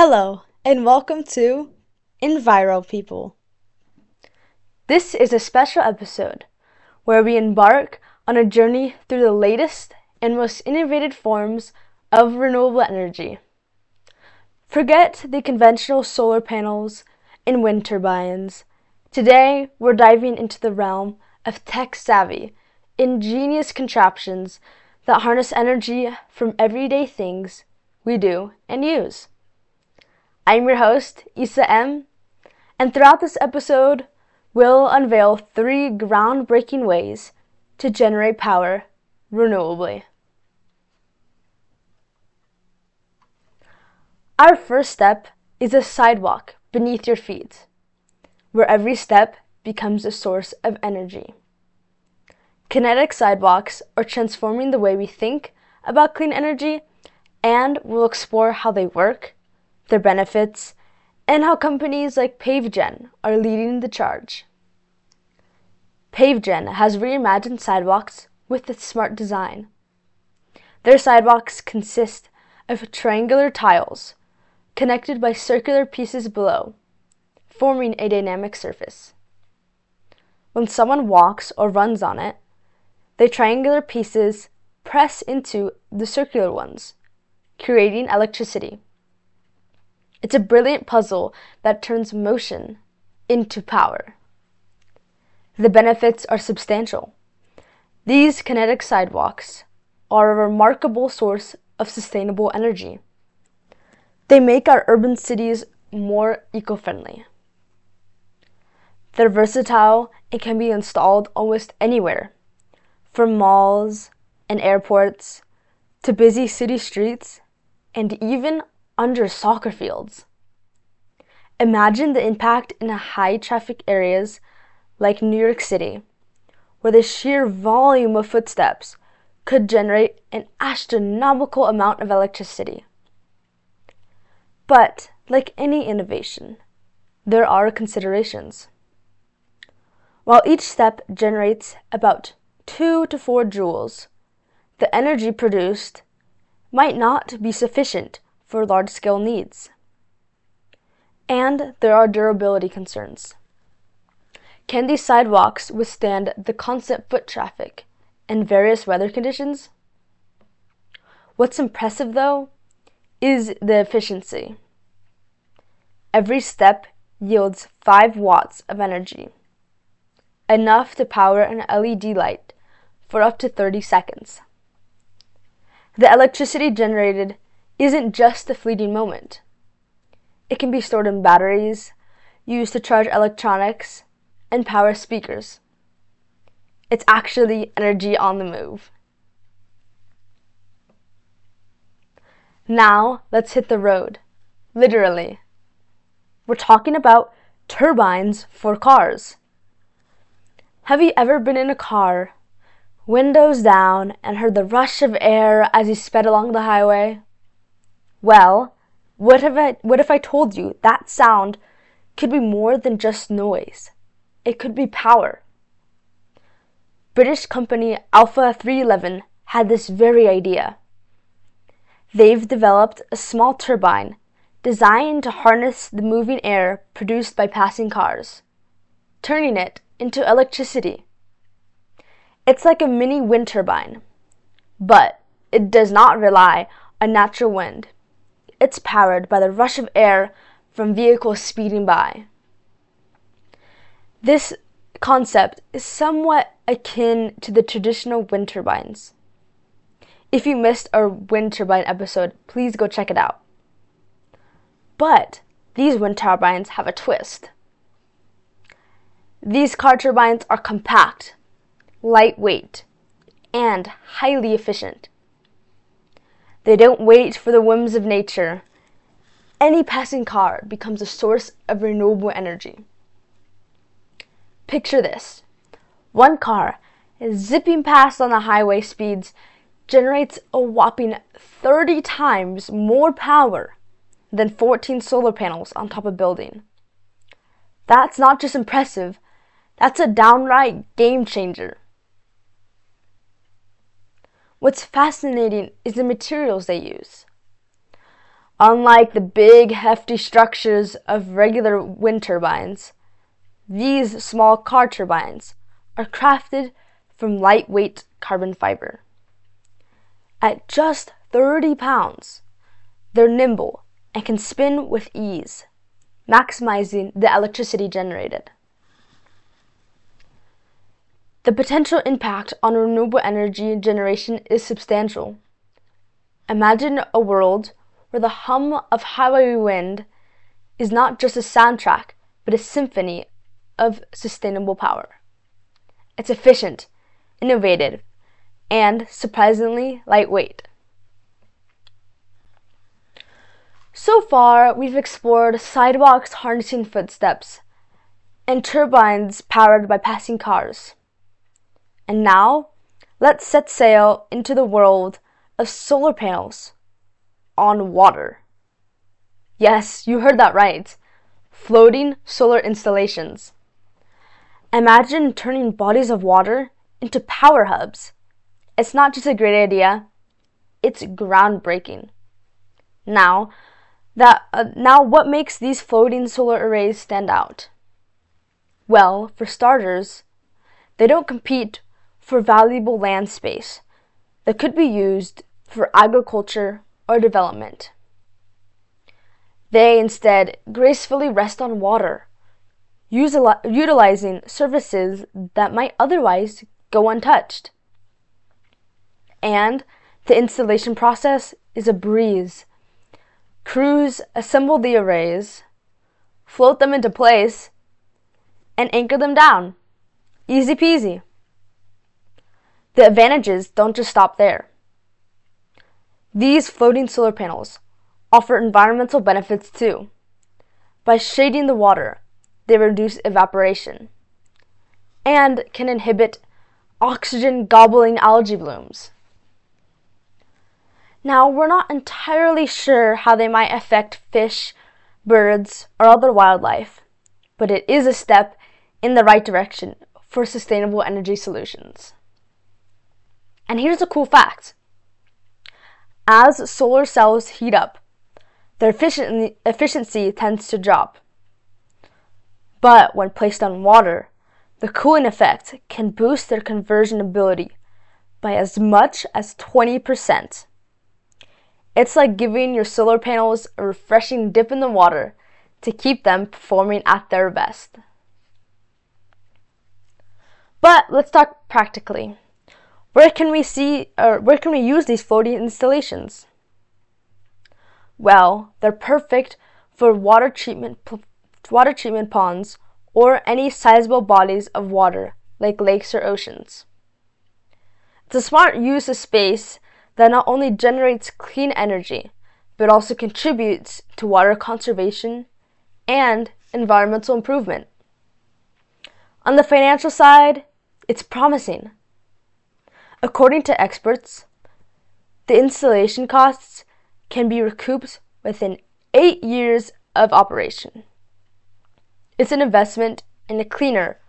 Hello, and welcome to Enviro People. This is a special episode where we embark on a journey through the latest and most innovative forms of renewable energy. Forget the conventional solar panels and wind turbines. Today, we're diving into the realm of tech savvy, ingenious contraptions that harness energy from everyday things we do and use. I'm your host, Isa M, and throughout this episode, we'll unveil three groundbreaking ways to generate power renewably. Our first step is a sidewalk beneath your feet, where every step becomes a source of energy. Kinetic sidewalks are transforming the way we think about clean energy, and we'll explore how they work their benefits, and how companies like PaveGen are leading the charge. PaveGen has reimagined sidewalks with its smart design. Their sidewalks consist of triangular tiles connected by circular pieces below, forming a dynamic surface. When someone walks or runs on it, the triangular pieces press into the circular ones, creating electricity. It's a brilliant puzzle that turns motion into power. The benefits are substantial. These kinetic sidewalks are a remarkable source of sustainable energy. They make our urban cities more eco friendly. They're versatile and can be installed almost anywhere, from malls and airports to busy city streets and even under soccer fields. Imagine the impact in high traffic areas like New York City, where the sheer volume of footsteps could generate an astronomical amount of electricity. But, like any innovation, there are considerations. While each step generates about 2 to 4 joules, the energy produced might not be sufficient for large scale needs. And there are durability concerns. Can these sidewalks withstand the constant foot traffic and various weather conditions? What's impressive, though, is the efficiency. Every step yields 5 watts of energy, enough to power an LED light for up to 30 seconds. The electricity generated isn't just a fleeting moment. It can be stored in batteries, used to charge electronics, and power speakers. It's actually energy on the move. Now, let's hit the road. Literally. We're talking about turbines for cars. Have you ever been in a car, windows down, and heard the rush of air as you sped along the highway? Well, what if I what if I told you that sound could be more than just noise? It could be power. British company Alpha 311 had this very idea. They've developed a small turbine designed to harness the moving air produced by passing cars, turning it into electricity. It's like a mini wind turbine, but it does not rely on natural wind. It's powered by the rush of air from vehicles speeding by. This concept is somewhat akin to the traditional wind turbines. If you missed our wind turbine episode, please go check it out. But these wind turbines have a twist. These car turbines are compact, lightweight, and highly efficient. They don't wait for the whims of nature. Any passing car becomes a source of renewable energy. Picture this one car zipping past on the highway speeds generates a whopping 30 times more power than 14 solar panels on top of a building. That's not just impressive, that's a downright game changer. What's fascinating is the materials they use. Unlike the big, hefty structures of regular wind turbines, these small car turbines are crafted from lightweight carbon fiber. At just 30 pounds, they're nimble and can spin with ease, maximizing the electricity generated. The potential impact on renewable energy generation is substantial. Imagine a world where the hum of highway wind is not just a soundtrack, but a symphony of sustainable power. It's efficient, innovative, and surprisingly lightweight. So far, we've explored sidewalks harnessing footsteps and turbines powered by passing cars. And now, let's set sail into the world of solar panels on water. Yes, you heard that right. Floating solar installations. Imagine turning bodies of water into power hubs. It's not just a great idea, it's groundbreaking. Now, that uh, now what makes these floating solar arrays stand out? Well, for starters, they don't compete for valuable land space that could be used for agriculture or development. They instead gracefully rest on water, utilizing services that might otherwise go untouched. And the installation process is a breeze. Crews assemble the arrays, float them into place, and anchor them down. Easy peasy. The advantages don't just stop there. These floating solar panels offer environmental benefits too. By shading the water, they reduce evaporation and can inhibit oxygen gobbling algae blooms. Now, we're not entirely sure how they might affect fish, birds, or other wildlife, but it is a step in the right direction for sustainable energy solutions. And here's a cool fact as solar cells heat up, their efficiency tends to drop. But when placed on water, the cooling effect can boost their conversion ability by as much as 20%. It's like giving your solar panels a refreshing dip in the water to keep them performing at their best. But let's talk practically. Where can we see or where can we use these floating installations? Well, they're perfect for water treatment water treatment ponds or any sizable bodies of water like lakes or oceans. It's a smart use of space that not only generates clean energy, but also contributes to water conservation and environmental improvement. On the financial side, it's promising. According to experts, the installation costs can be recouped within eight years of operation. It's an investment in a cleaner,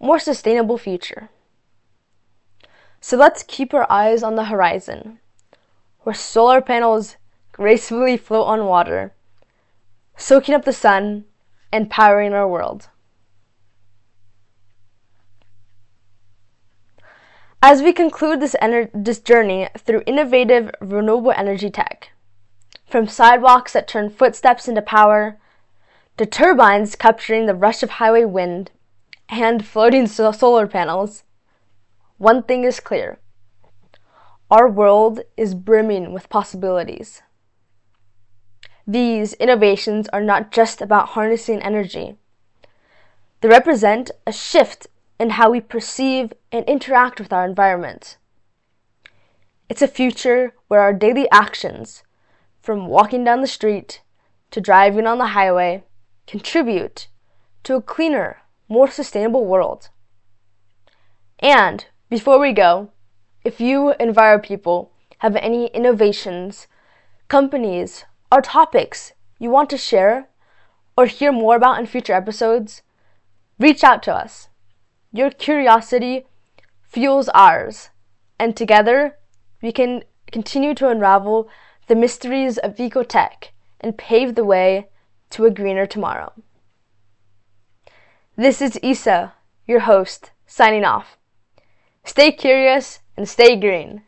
more sustainable future. So let's keep our eyes on the horizon, where solar panels gracefully float on water, soaking up the sun and powering our world. As we conclude this, ener- this journey through innovative renewable energy tech, from sidewalks that turn footsteps into power, to turbines capturing the rush of highway wind, and floating so- solar panels, one thing is clear. Our world is brimming with possibilities. These innovations are not just about harnessing energy. They represent a shift in how we perceive and interact with our environment. It's a future where our daily actions, from walking down the street to driving on the highway, contribute to a cleaner, more sustainable world. And before we go, if you Enviro people have any innovations, companies, or topics you want to share or hear more about in future episodes, reach out to us. Your curiosity fuels ours, and together we can continue to unravel the mysteries of ecotech and pave the way to a greener tomorrow. This is Isa, your host, signing off. Stay curious and stay green.